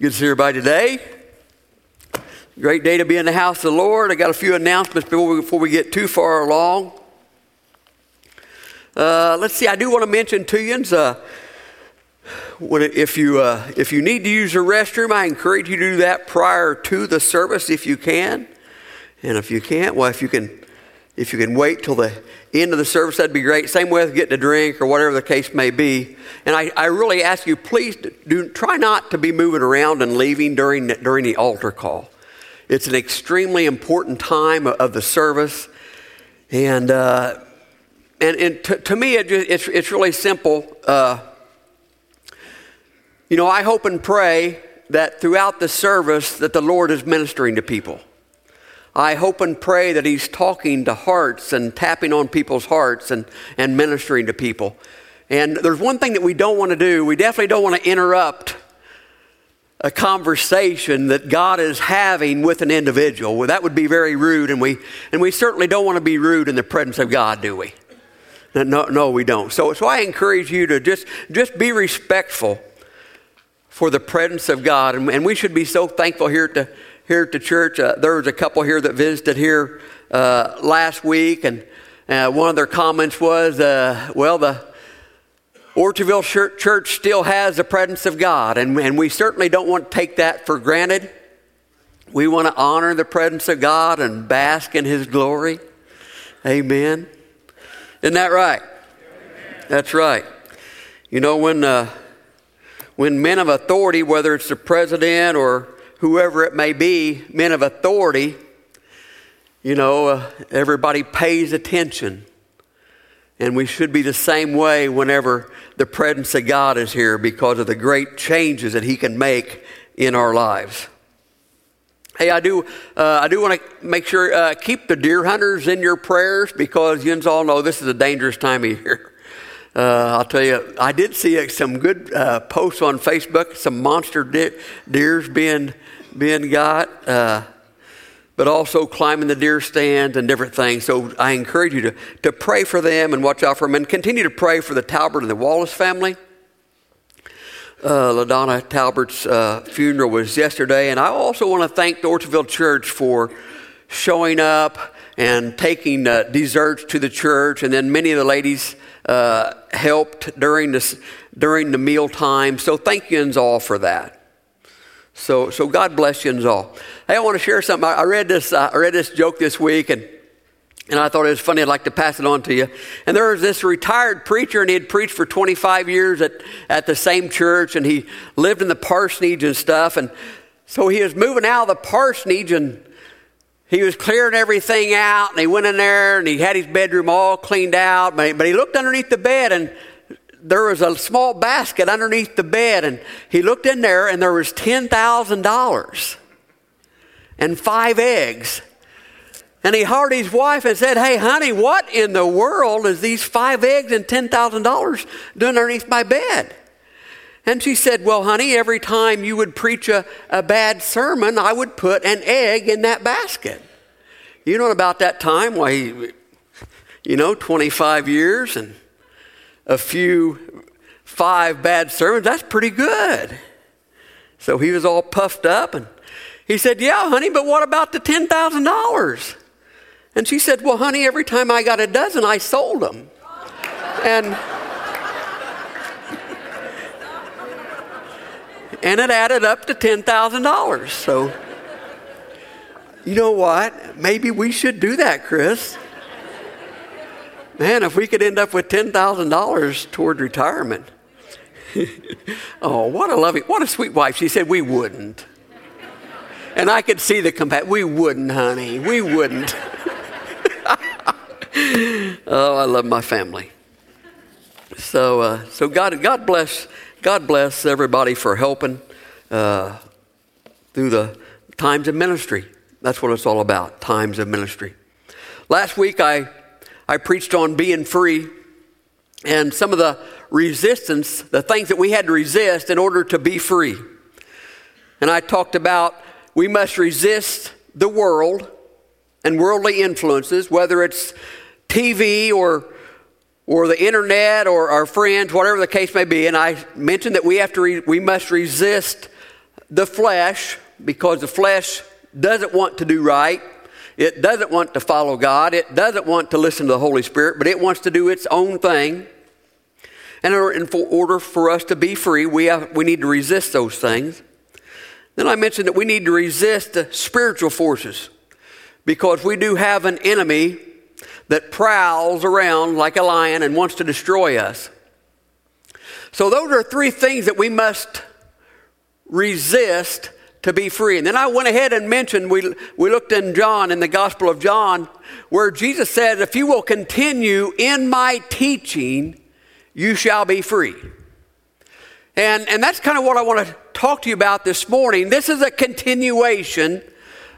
Good to see everybody today. Great day to be in the house of the Lord. I got a few announcements before we, before we get too far along. Uh, let's see, I do want to mention to you, uh, if, you, uh, if you need to use the restroom, I encourage you to do that prior to the service if you can. And if you can't, well, if you can, if you can wait till the end of the service, that'd be great. Same with getting a drink or whatever the case may be. And I, I really ask you, please do, try not to be moving around and leaving during, during the altar call. It's an extremely important time of the service. And, uh, and, and to, to, me, it just, it's, it's really simple. Uh, you know, I hope and pray that throughout the service that the Lord is ministering to people. I hope and pray that He's talking to hearts and tapping on people's hearts and, and ministering to people. And there's one thing that we don't want to do. We definitely don't want to interrupt a conversation that God is having with an individual. Well, that would be very rude, and we, and we certainly don't want to be rude in the presence of God, do we? No, no, we don't. So, so I encourage you to just, just be respectful for the presence of God. And, and we should be so thankful here the, here at the church. Uh, there was a couple here that visited here uh, last week, and uh, one of their comments was, uh, well, the Orchardville Church still has the presence of God, and, and we certainly don't want to take that for granted. We want to honor the presence of God and bask in His glory. Amen. Isn't that right? Amen. That's right. You know, when, uh, when men of authority, whether it's the president or whoever it may be, men of authority, you know, uh, everybody pays attention. And we should be the same way whenever the presence of God is here because of the great changes that He can make in our lives. Hey, I do, uh, I do want to make sure, uh, keep the deer hunters in your prayers because you all know this is a dangerous time of year. Uh, I'll tell you, I did see some good uh, posts on Facebook, some monster de- deers being, being got, uh, but also climbing the deer stands and different things. So I encourage you to, to pray for them and watch out for them and continue to pray for the Talbert and the Wallace family. Uh, LaDonna Talbert's uh, funeral was yesterday, and I also want to thank the Orchardville Church for showing up and taking uh, desserts to the church, and then many of the ladies uh, helped during this during the meal time. So thank you all for that. So so God bless you all. Hey, I want to share something. I, I read this uh, I read this joke this week, and and I thought it was funny. I'd like to pass it on to you. And there was this retired preacher, and he had preached for 25 years at, at the same church, and he lived in the parsonage and stuff. And so he was moving out of the parsonage, and he was clearing everything out. And he went in there, and he had his bedroom all cleaned out. But he, looked underneath the bed, and there was a small basket underneath the bed. And he looked in there, and there was $10,000 and five eggs. And he heard his wife and said, Hey, honey, what in the world is these five eggs and $10,000 doing underneath my bed? And she said, Well, honey, every time you would preach a, a bad sermon, I would put an egg in that basket. You know about that time? Why, you know, 25 years and a few five bad sermons, that's pretty good. So he was all puffed up and he said, Yeah, honey, but what about the $10,000? And she said, Well, honey, every time I got a dozen, I sold them. And, and it added up to $10,000. So, you know what? Maybe we should do that, Chris. Man, if we could end up with $10,000 toward retirement. oh, what a loving, what a sweet wife. She said, We wouldn't. And I could see the compa- We wouldn't, honey. We wouldn't. oh, I love my family. So, uh, so God, God bless, God bless everybody for helping uh, through the times of ministry. That's what it's all about, times of ministry. Last week I, I preached on being free and some of the resistance, the things that we had to resist in order to be free. And I talked about we must resist the world and worldly influences, whether it's TV or or the internet or our friends, whatever the case may be. And I mentioned that we have to re- we must resist the flesh because the flesh doesn't want to do right. It doesn't want to follow God. It doesn't want to listen to the Holy Spirit, but it wants to do its own thing. And in order for us to be free, we, have, we need to resist those things. Then I mentioned that we need to resist the spiritual forces because we do have an enemy that prowls around like a lion and wants to destroy us. So, those are three things that we must resist to be free. And then I went ahead and mentioned, we, we looked in John, in the Gospel of John, where Jesus said, If you will continue in my teaching, you shall be free. And, and that's kind of what I want to talk to you about this morning. This is a continuation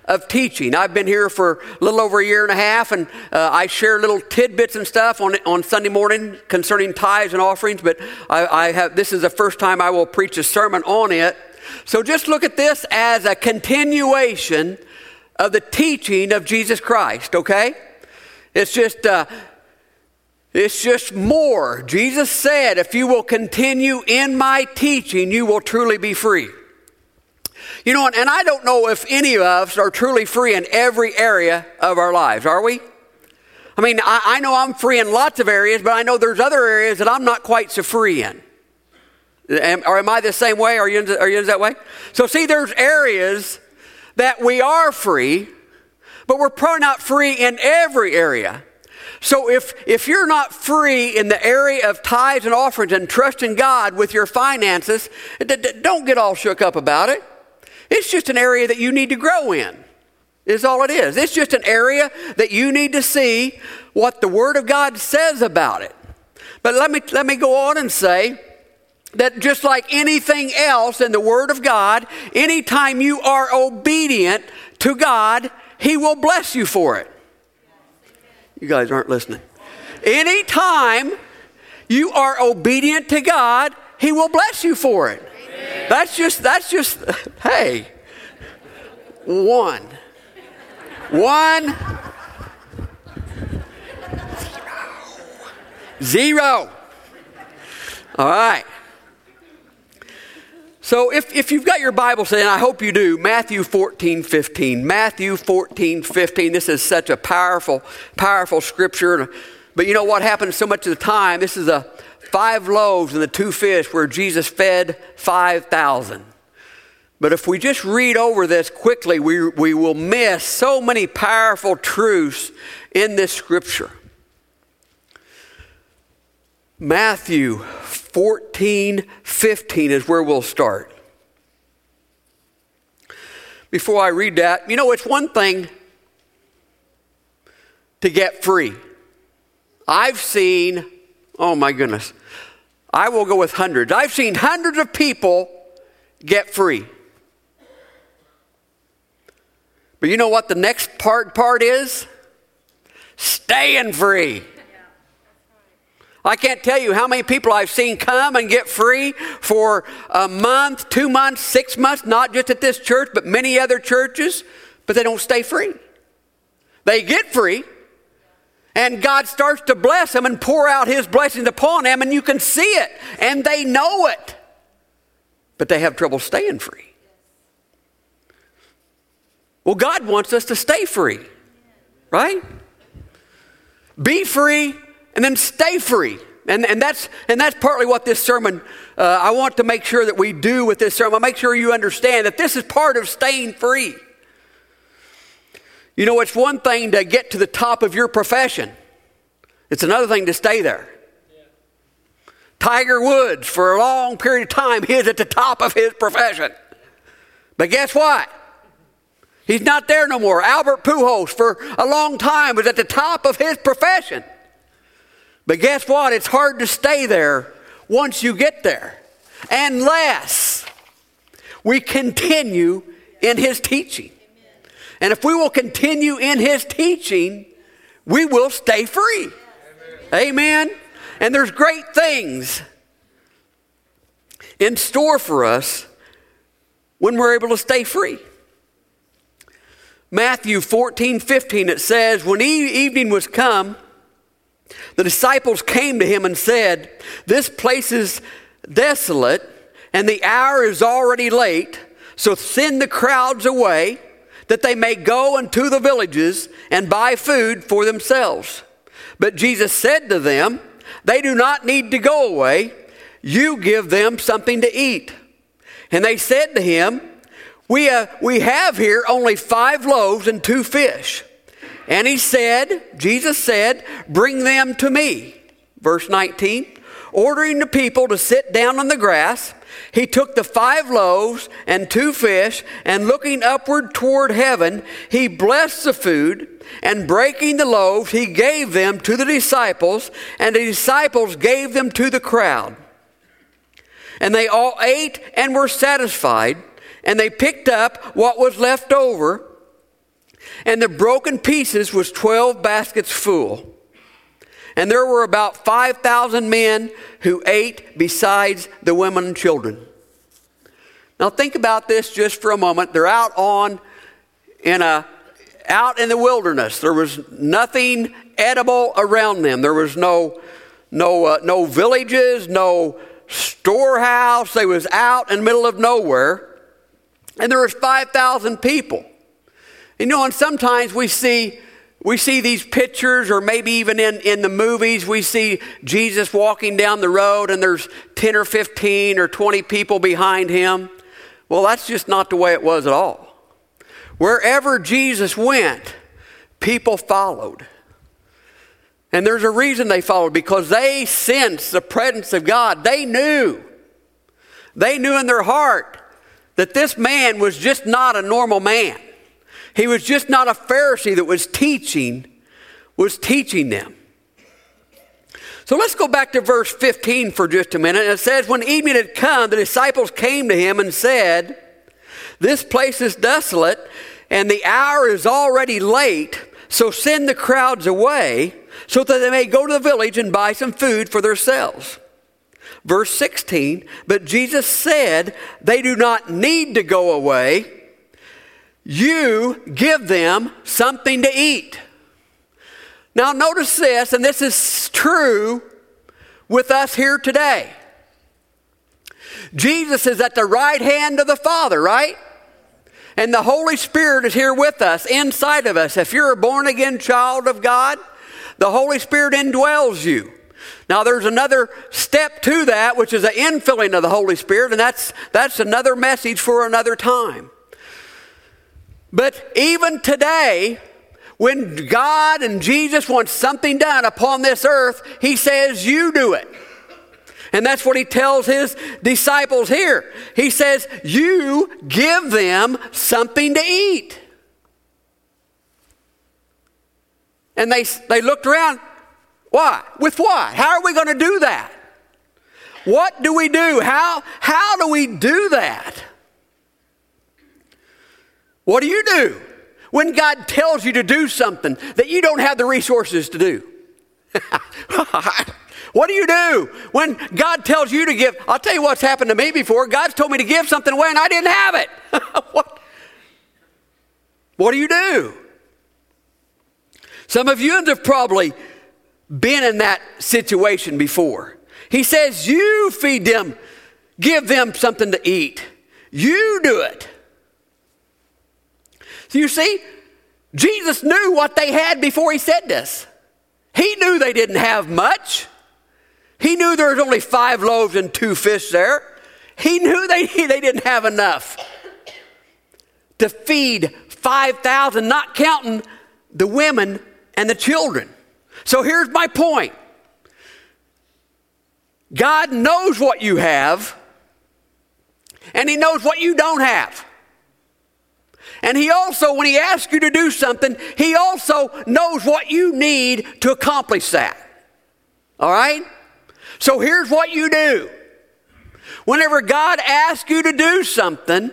of teaching. I've been here for a little over a year and a half, and uh, I share little tidbits and stuff on, on Sunday morning concerning tithes and offerings, but I, I have, this is the first time I will preach a sermon on it. So just look at this as a continuation of the teaching of Jesus Christ, okay? It's just, uh, it's just more. Jesus said, if you will continue in my teaching, you will truly be free. You know, and I don't know if any of us are truly free in every area of our lives, are we? I mean, I, I, know I'm free in lots of areas, but I know there's other areas that I'm not quite so free in. Am, or am I the same way? Are you, are you that way? So, see, there's areas that we are free, but we're probably not free in every area. So if, if you're not free in the area of tithes and offerings and trusting God with your finances, don't get all shook up about it. It's just an area that you need to grow in, is all it is. It's just an area that you need to see what the Word of God says about it. But let me, let me go on and say that just like anything else in the Word of God, anytime you are obedient to God, He will bless you for it. You guys aren't listening. Anytime you are obedient to God, He will bless you for it. That's just, that's just, hey, one. One. Zero. All right. So if, if you've got your Bible, saying, I hope you do, Matthew 14, 15. Matthew 14, 15. This is such a powerful, powerful scripture. But you know what happens so much of the time? This is a five loaves and the two fish where Jesus fed 5,000. But if we just read over this quickly, we, we will miss so many powerful truths in this scripture. Matthew 14, 15 is where we'll start. Before I read that, you know, it's one thing to get free. I've seen, oh my goodness, I will go with hundreds. I've seen hundreds of people get free. But you know what the next part part is? Staying free. I can't tell you how many people I've seen come and get free for a month, two months, six months, not just at this church, but many other churches, but they don't stay free. They get free, and God starts to bless them and pour out His blessings upon them, and you can see it, and they know it. But they have trouble staying free. Well, God wants us to stay free, right? Be free and then stay free. And, and, that's, and that's partly what this sermon, uh, I want to make sure that we do with this sermon. Make sure you understand that this is part of staying free. You know, it's one thing to get to the top of your profession, it's another thing to stay there. Tiger Woods, for a long period of time, he is at the top of his profession. But guess what? He's not there no more. Albert Pujols, for a long time, was at the top of his profession. But guess what? It's hard to stay there once you get there, unless we continue in his teaching. And if we will continue in his teaching, we will stay free. Amen. And there's great things in store for us when we're able to stay free. Matthew 14, 15, it says, When evening was come, the disciples came to him and said, This place is desolate, and the hour is already late. So send the crowds away that they may go into the villages and buy food for themselves. But Jesus said to them, They do not need to go away. You give them something to eat. And they said to him, We, uh, we have here only five loaves and two fish. And he said, Jesus said, Bring them to me. Verse 19, ordering the people to sit down on the grass. He took the five loaves and two fish, and looking upward toward heaven, he blessed the food, and breaking the loaves, he gave them to the disciples, and the disciples gave them to the crowd. And they all ate and were satisfied, and they picked up what was left over, and the broken pieces was 12 baskets full. And there were about 5,000 men who ate besides the women and children. Now think about this just for a moment. They're out on in a out in the wilderness. There was nothing edible around them. There was no no uh, no villages, no storehouse. They was out in the middle of nowhere. And there was 5,000 people. You know, and sometimes we see we see these pictures, or maybe even in, in the movies, we see Jesus walking down the road and there's 10 or 15 or 20 people behind him. Well, that's just not the way it was at all. Wherever Jesus went, people followed. And there's a reason they followed because they sensed the presence of God. They knew. They knew in their heart that this man was just not a normal man. He was just not a Pharisee that was teaching, was teaching them. So let's go back to verse 15 for just a minute. It says, When evening had come, the disciples came to him and said, This place is desolate, and the hour is already late, so send the crowds away, so that they may go to the village and buy some food for themselves. Verse 16, But Jesus said, They do not need to go away you give them something to eat. Now, notice this, and this is true with us here today. Jesus is at the right hand of the Father, right? And the Holy Spirit is here with us, inside of us. If you're a born again child of God, the Holy Spirit indwells you. Now, there's another step to that, which is the infilling of the Holy Spirit, and that's, that's another message for another time. But even today, when God and Jesus want something done upon this earth, He says, You do it. And that's what He tells His disciples here. He says, You give them something to eat. And they, they looked around. Why? With what? How are we going to do that? What do we do? How, how do we do that? What do you do when God tells you to do something that you don't have the resources to do? what do you do when God tells you to give? I'll tell you what's happened to me before. God's told me to give something away and I didn't have it. what? what do you do? Some of you have probably been in that situation before. He says, You feed them, give them something to eat. You do it. So you see, Jesus knew what they had before he said this. He knew they didn't have much. He knew there was only five loaves and two fish there. He knew they, they didn't have enough to feed 5,000, not counting the women and the children. So here's my point God knows what you have, and He knows what you don't have. And He also, when He asks you to do something, He also knows what you need to accomplish that. All right? So here's what you do. Whenever God asks you to do something,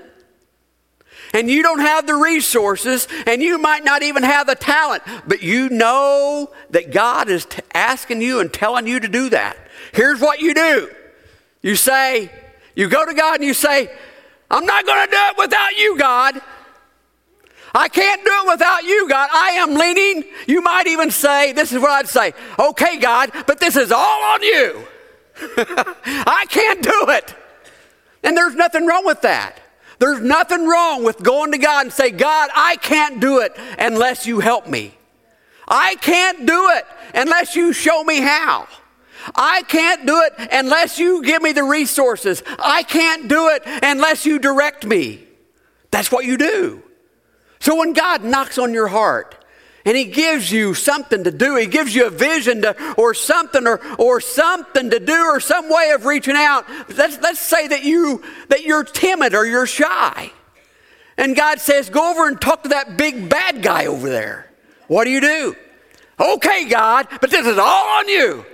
and you don't have the resources, and you might not even have the talent, but you know that God is t- asking you and telling you to do that. Here's what you do you say, you go to God and you say, I'm not going to do it without you, God. I can't do it without you, God. I am leaning. You might even say, this is what I'd say, okay, God, but this is all on you. I can't do it. And there's nothing wrong with that. There's nothing wrong with going to God and say, God, I can't do it unless you help me. I can't do it unless you show me how. I can't do it unless you give me the resources. I can't do it unless you direct me. That's what you do. So when God knocks on your heart and He gives you something to do, He gives you a vision to, or something or, or something to do or some way of reaching out. Let's, let's say that, you, that you're timid or you're shy. And God says, Go over and talk to that big bad guy over there. What do you do? Okay, God, but this is all on you.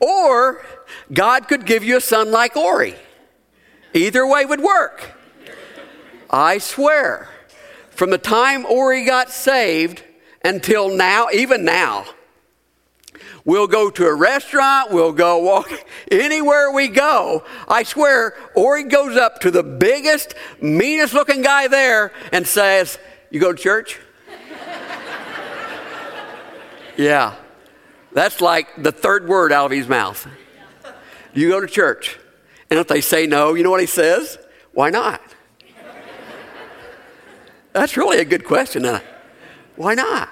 Or God could give you a son like Ori. Either way would work. I swear, from the time Ori got saved until now, even now, we'll go to a restaurant, we'll go walk anywhere we go. I swear, Ori goes up to the biggest, meanest looking guy there and says, You go to church? yeah. That's like the third word out of his mouth. You go to church. And if they say no, you know what he says? Why not? That's really a good question. Why not?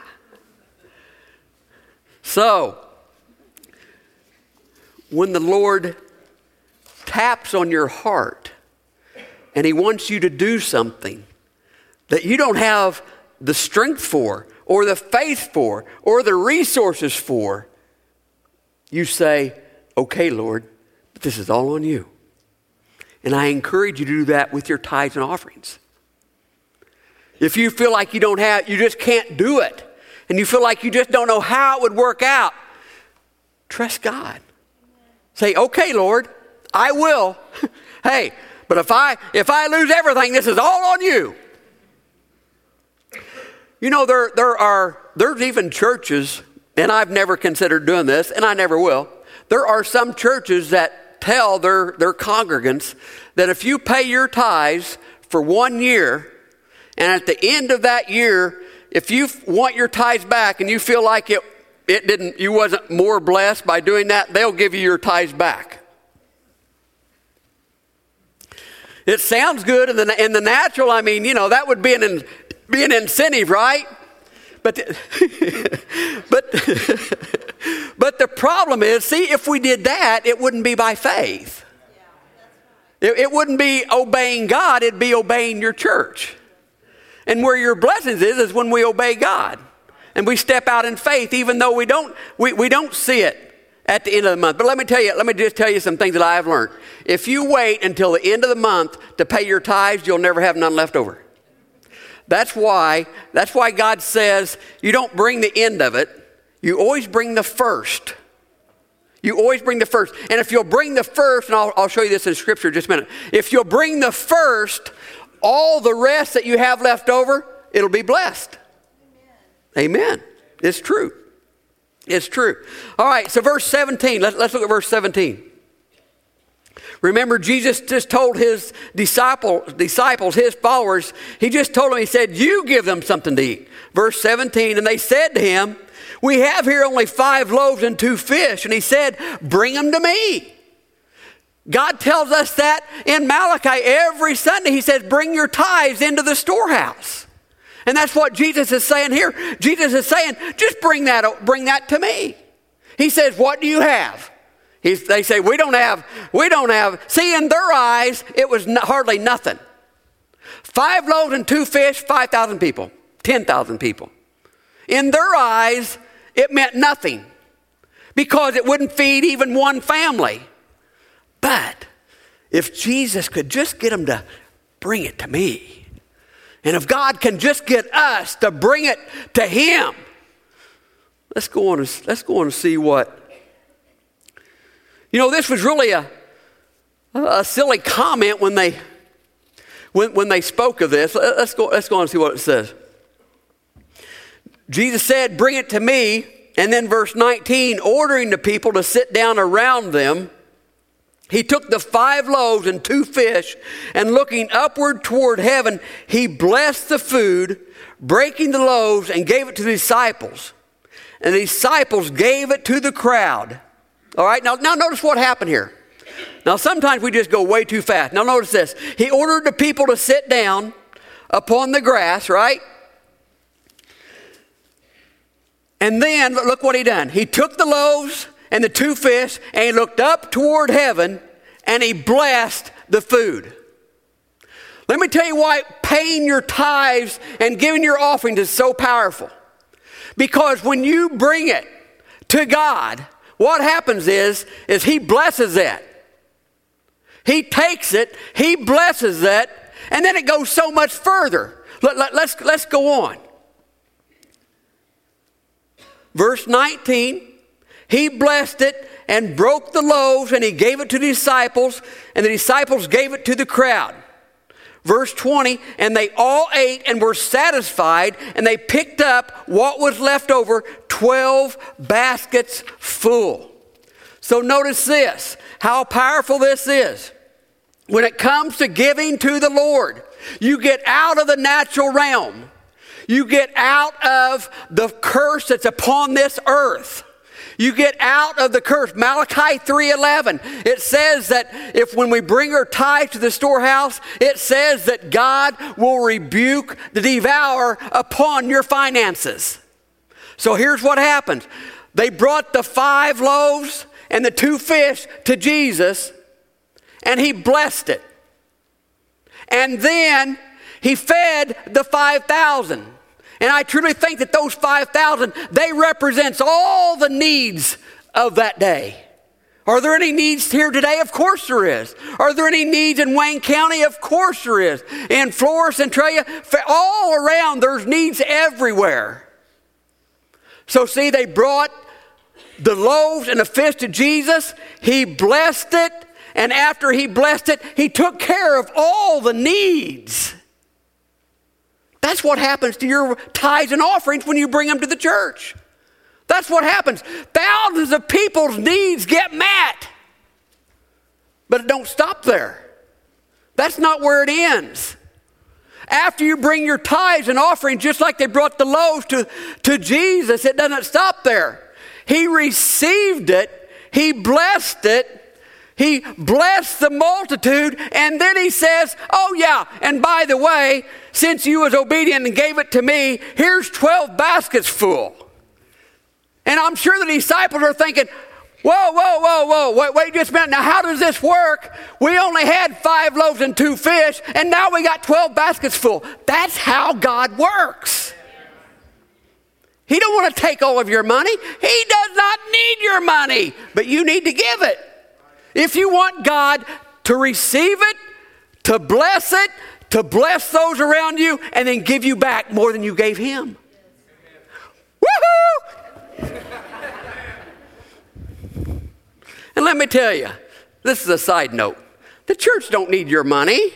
So, when the Lord taps on your heart and He wants you to do something that you don't have the strength for, or the faith for, or the resources for, you say, Okay, Lord, but this is all on you. And I encourage you to do that with your tithes and offerings. If you feel like you don't have, you just can't do it, and you feel like you just don't know how it would work out, trust God. Say, okay, Lord, I will. hey, but if I if I lose everything, this is all on you. You know, there there are there's even churches, and I've never considered doing this, and I never will. There are some churches that tell their, their congregants that if you pay your tithes for one year, and at the end of that year, if you want your tithes back and you feel like it, it didn't, you wasn't more blessed by doing that, they'll give you your tithes back. It sounds good in the, in the natural. I mean, you know, that would be an, be an incentive, right? But, but, but the problem is, see, if we did that, it wouldn't be by faith. It, it wouldn't be obeying God, it'd be obeying your church. And where your blessings is, is when we obey God. And we step out in faith, even though we don't, we, we don't see it at the end of the month. But let me tell you, let me just tell you some things that I have learned. If you wait until the end of the month to pay your tithes, you'll never have none left over. That's why, that's why God says you don't bring the end of it, you always bring the first. You always bring the first. And if you'll bring the first, and I'll, I'll show you this in Scripture just a minute. If you'll bring the first, all the rest that you have left over, it'll be blessed. Amen. Amen. It's true. It's true. All right, so verse 17, let, let's look at verse 17. Remember, Jesus just told his disciple, disciples, his followers, he just told them, he said, You give them something to eat. Verse 17, and they said to him, We have here only five loaves and two fish. And he said, Bring them to me. God tells us that in Malachi every Sunday. He says, Bring your tithes into the storehouse. And that's what Jesus is saying here. Jesus is saying, Just bring that, bring that to me. He says, What do you have? He's, they say, We don't have, we don't have. See, in their eyes, it was hardly nothing. Five loaves and two fish, 5,000 people, 10,000 people. In their eyes, it meant nothing because it wouldn't feed even one family. But if Jesus could just get them to bring it to me, and if God can just get us to bring it to Him, let's go on and, let's go on and see what. You know, this was really a, a silly comment when they, when, when they spoke of this. Let's go, let's go on and see what it says. Jesus said, Bring it to me. And then verse 19, ordering the people to sit down around them. He took the five loaves and two fish, and looking upward toward heaven, he blessed the food, breaking the loaves, and gave it to the disciples. And the disciples gave it to the crowd. All right, now, now notice what happened here. Now, sometimes we just go way too fast. Now, notice this. He ordered the people to sit down upon the grass, right? And then, look what he done. He took the loaves and the two fish, and he looked up toward heaven, and he blessed the food. Let me tell you why paying your tithes and giving your offerings is so powerful. Because when you bring it to God, what happens is, is He blesses it. He takes it, He blesses it, and then it goes so much further. Let, let, let's, let's go on. Verse 19, He blessed it and broke the loaves, and He gave it to the disciples, and the disciples gave it to the crowd. Verse 20, and they all ate and were satisfied, and they picked up what was left over 12 baskets full. So notice this how powerful this is. When it comes to giving to the Lord, you get out of the natural realm, you get out of the curse that's upon this earth. You get out of the curse. Malachi 3:11. It says that if when we bring our tithe to the storehouse, it says that God will rebuke the devourer upon your finances. So here's what happened. They brought the five loaves and the two fish to Jesus, and he blessed it. And then he fed the 5,000. And I truly think that those 5,000, they represents all the needs of that day. Are there any needs here today? Of course there is. Are there any needs in Wayne County? Of course there is. In Florida, Centralia, all around, there's needs everywhere. So, see, they brought the loaves and the fish to Jesus. He blessed it. And after he blessed it, he took care of all the needs. That's what happens to your tithes and offerings when you bring them to the church. That's what happens. Thousands of people's needs get met. But it don't stop there. That's not where it ends. After you bring your tithes and offerings, just like they brought the loaves to, to Jesus, it doesn't stop there. He received it, he blessed it, he blessed the multitude, and then he says, Oh, yeah, and by the way, since you was obedient and gave it to me, here's 12 baskets full. And I'm sure the disciples are thinking, Whoa, whoa, whoa, whoa, wait, wait just a minute. Now, how does this work? We only had five loaves and two fish, and now we got 12 baskets full. That's how God works. He don't want to take all of your money. He does not need your money, but you need to give it. If you want God to receive it, to bless it, to bless those around you, and then give you back more than you gave Him. Woohoo! and let me tell you, this is a side note. The church don't need your money.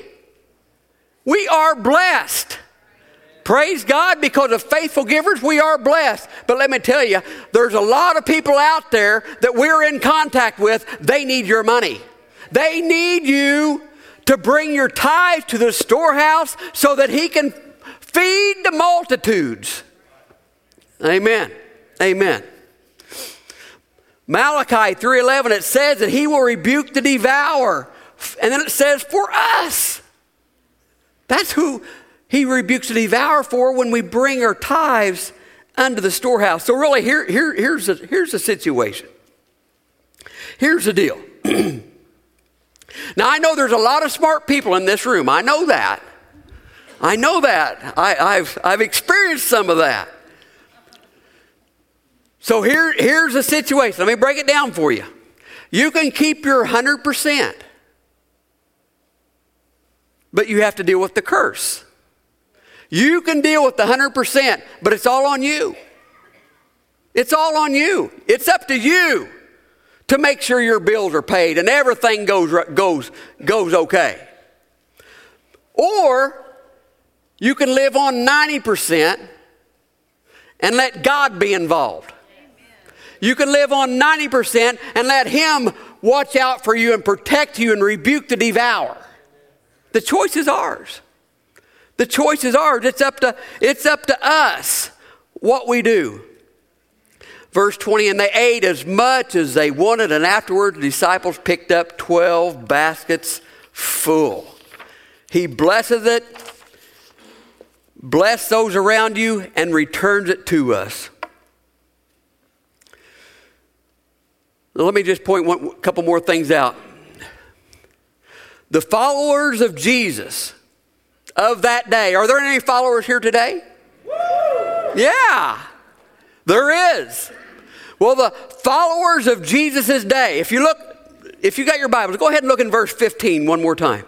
We are blessed. Praise God, because of faithful givers, we are blessed. But let me tell you, there's a lot of people out there that we're in contact with, they need your money. They need you to bring your tithe to the storehouse so that He can feed the multitudes. Amen. Amen. Malachi 3:11 it says that he will rebuke the devourer. And then it says for us. That's who he rebukes the devourer for when we bring our tithes unto the storehouse. So, really, here, here, here's, a, here's the situation. Here's the deal. now, I know there's a lot of smart people in this room. I know that. I know that. I, have I've experienced some of that. So, here, here's the situation. Let me break it down for you. You can keep your 100%, but you have to deal with the curse. You can deal with the 100%, but it's all on you. It's all on you. It's up to you to make sure your bills are paid and everything goes, goes, goes okay. Or you can live on 90% and let God be involved. You can live on 90% and let Him watch out for you and protect you and rebuke the devourer. The choice is ours. The choice is ours. It's up to, it's up to us what we do. Verse 20, and they ate as much as they wanted, and afterwards the disciples picked up 12 baskets full. He blesses it, bless those around you, and returns it to us. Let me just point a couple more things out. The followers of Jesus of that day, are there any followers here today? Yeah, there is. Well, the followers of Jesus' day, if you look, if you got your Bibles, go ahead and look in verse 15 one more time.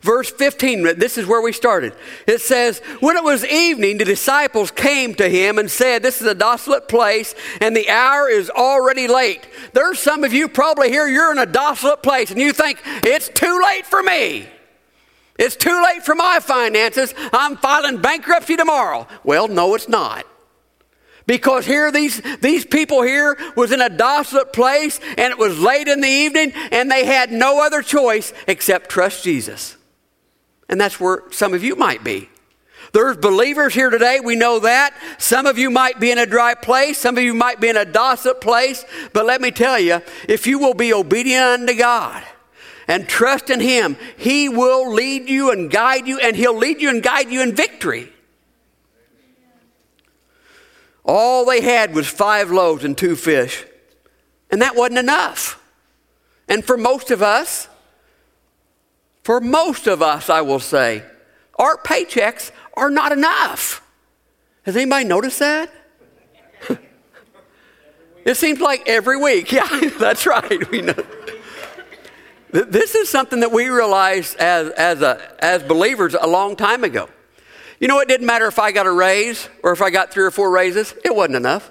Verse 15, this is where we started. It says, When it was evening, the disciples came to him and said, This is a desolate place, and the hour is already late. There's some of you probably here, you're in a desolate place, and you think, It's too late for me. It's too late for my finances. I'm filing bankruptcy tomorrow. Well, no, it's not. Because here these, these people here was in a desolate place and it was late in the evening and they had no other choice except trust Jesus. And that's where some of you might be. There's believers here today, we know that. Some of you might be in a dry place, some of you might be in a desolate place, but let me tell you, if you will be obedient unto God, and trust in Him, He will lead you and guide you, and He'll lead you and guide you in victory. All they had was five loaves and two fish, and that wasn't enough. And for most of us, for most of us, I will say, our paychecks are not enough. Has anybody noticed that? it seems like every week. Yeah, that's right. We know. This is something that we realized as, as, a, as believers a long time ago. You know, it didn't matter if I got a raise or if I got three or four raises, it wasn't enough.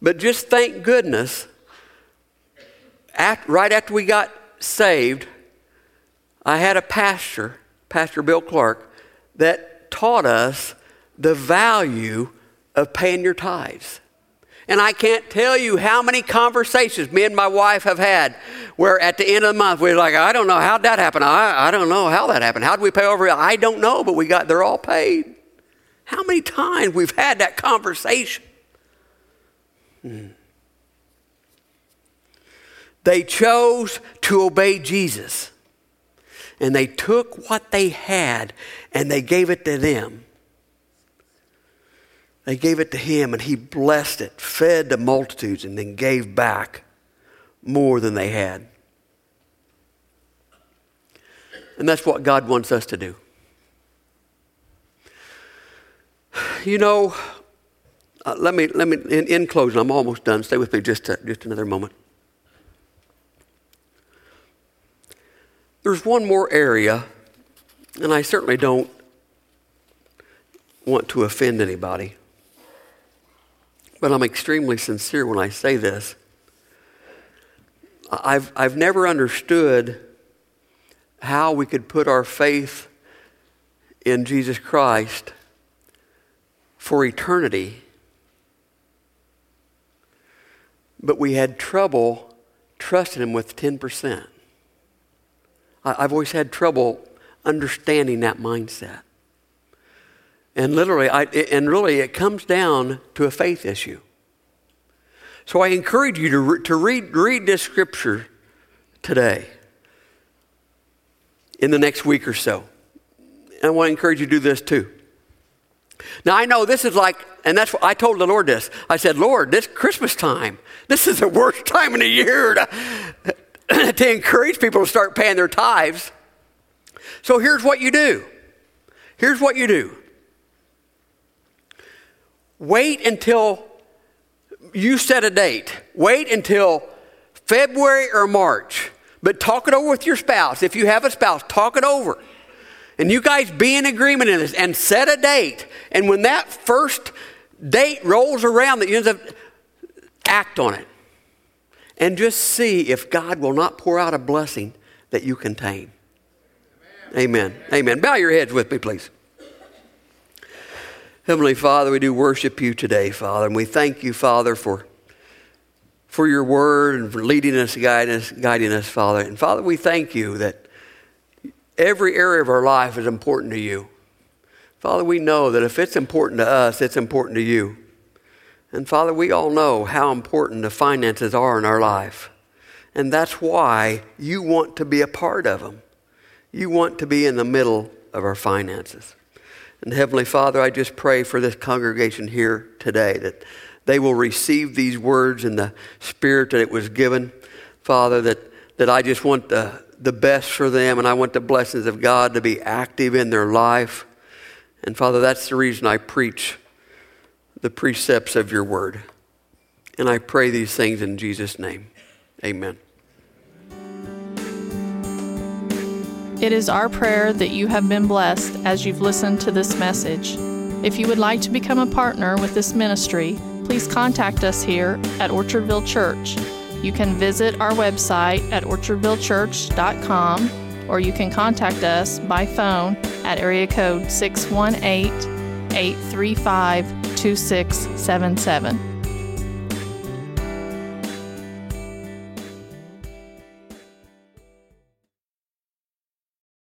But just thank goodness, right after we got saved, I had a pastor, Pastor Bill Clark, that taught us the value of paying your tithes. And I can't tell you how many conversations me and my wife have had where at the end of the month we're like, I don't know how that happened. I, I don't know how that happened. How did we pay over? I don't know, but we got, they're all paid. How many times we've had that conversation? Hmm. They chose to obey Jesus. And they took what they had and they gave it to them. They gave it to him, and he blessed it, fed the multitudes, and then gave back more than they had. And that's what God wants us to do. You know, uh, let me, let me in, in closing, I'm almost done. Stay with me just, a, just another moment. There's one more area, and I certainly don't want to offend anybody. But I'm extremely sincere when I say this. I've, I've never understood how we could put our faith in Jesus Christ for eternity, but we had trouble trusting Him with 10%. I've always had trouble understanding that mindset. And literally, I, and really, it comes down to a faith issue. So I encourage you to, re, to read, read this scripture today, in the next week or so. And I want to encourage you to do this too. Now I know this is like, and that's what I told the Lord this. I said, Lord, this Christmas time, this is the worst time in the year to, to encourage people to start paying their tithes. So here's what you do. Here's what you do. Wait until you set a date. Wait until February or March. But talk it over with your spouse. If you have a spouse, talk it over. And you guys be in agreement in this and set a date. And when that first date rolls around that you end up, act on it. And just see if God will not pour out a blessing that you contain. Amen. Amen. Amen. Bow your heads with me, please. Heavenly Father, we do worship you today, Father, and we thank you, Father, for, for your word and for leading us, guiding us, guiding us, Father. And Father, we thank you that every area of our life is important to you. Father, we know that if it's important to us, it's important to you. And Father, we all know how important the finances are in our life. And that's why you want to be a part of them. You want to be in the middle of our finances. And Heavenly Father, I just pray for this congregation here today that they will receive these words in the spirit that it was given. Father, that, that I just want the, the best for them and I want the blessings of God to be active in their life. And Father, that's the reason I preach the precepts of your word. And I pray these things in Jesus' name. Amen. It is our prayer that you have been blessed as you've listened to this message. If you would like to become a partner with this ministry, please contact us here at Orchardville Church. You can visit our website at orchardvillechurch.com or you can contact us by phone at area code 618 835 2677.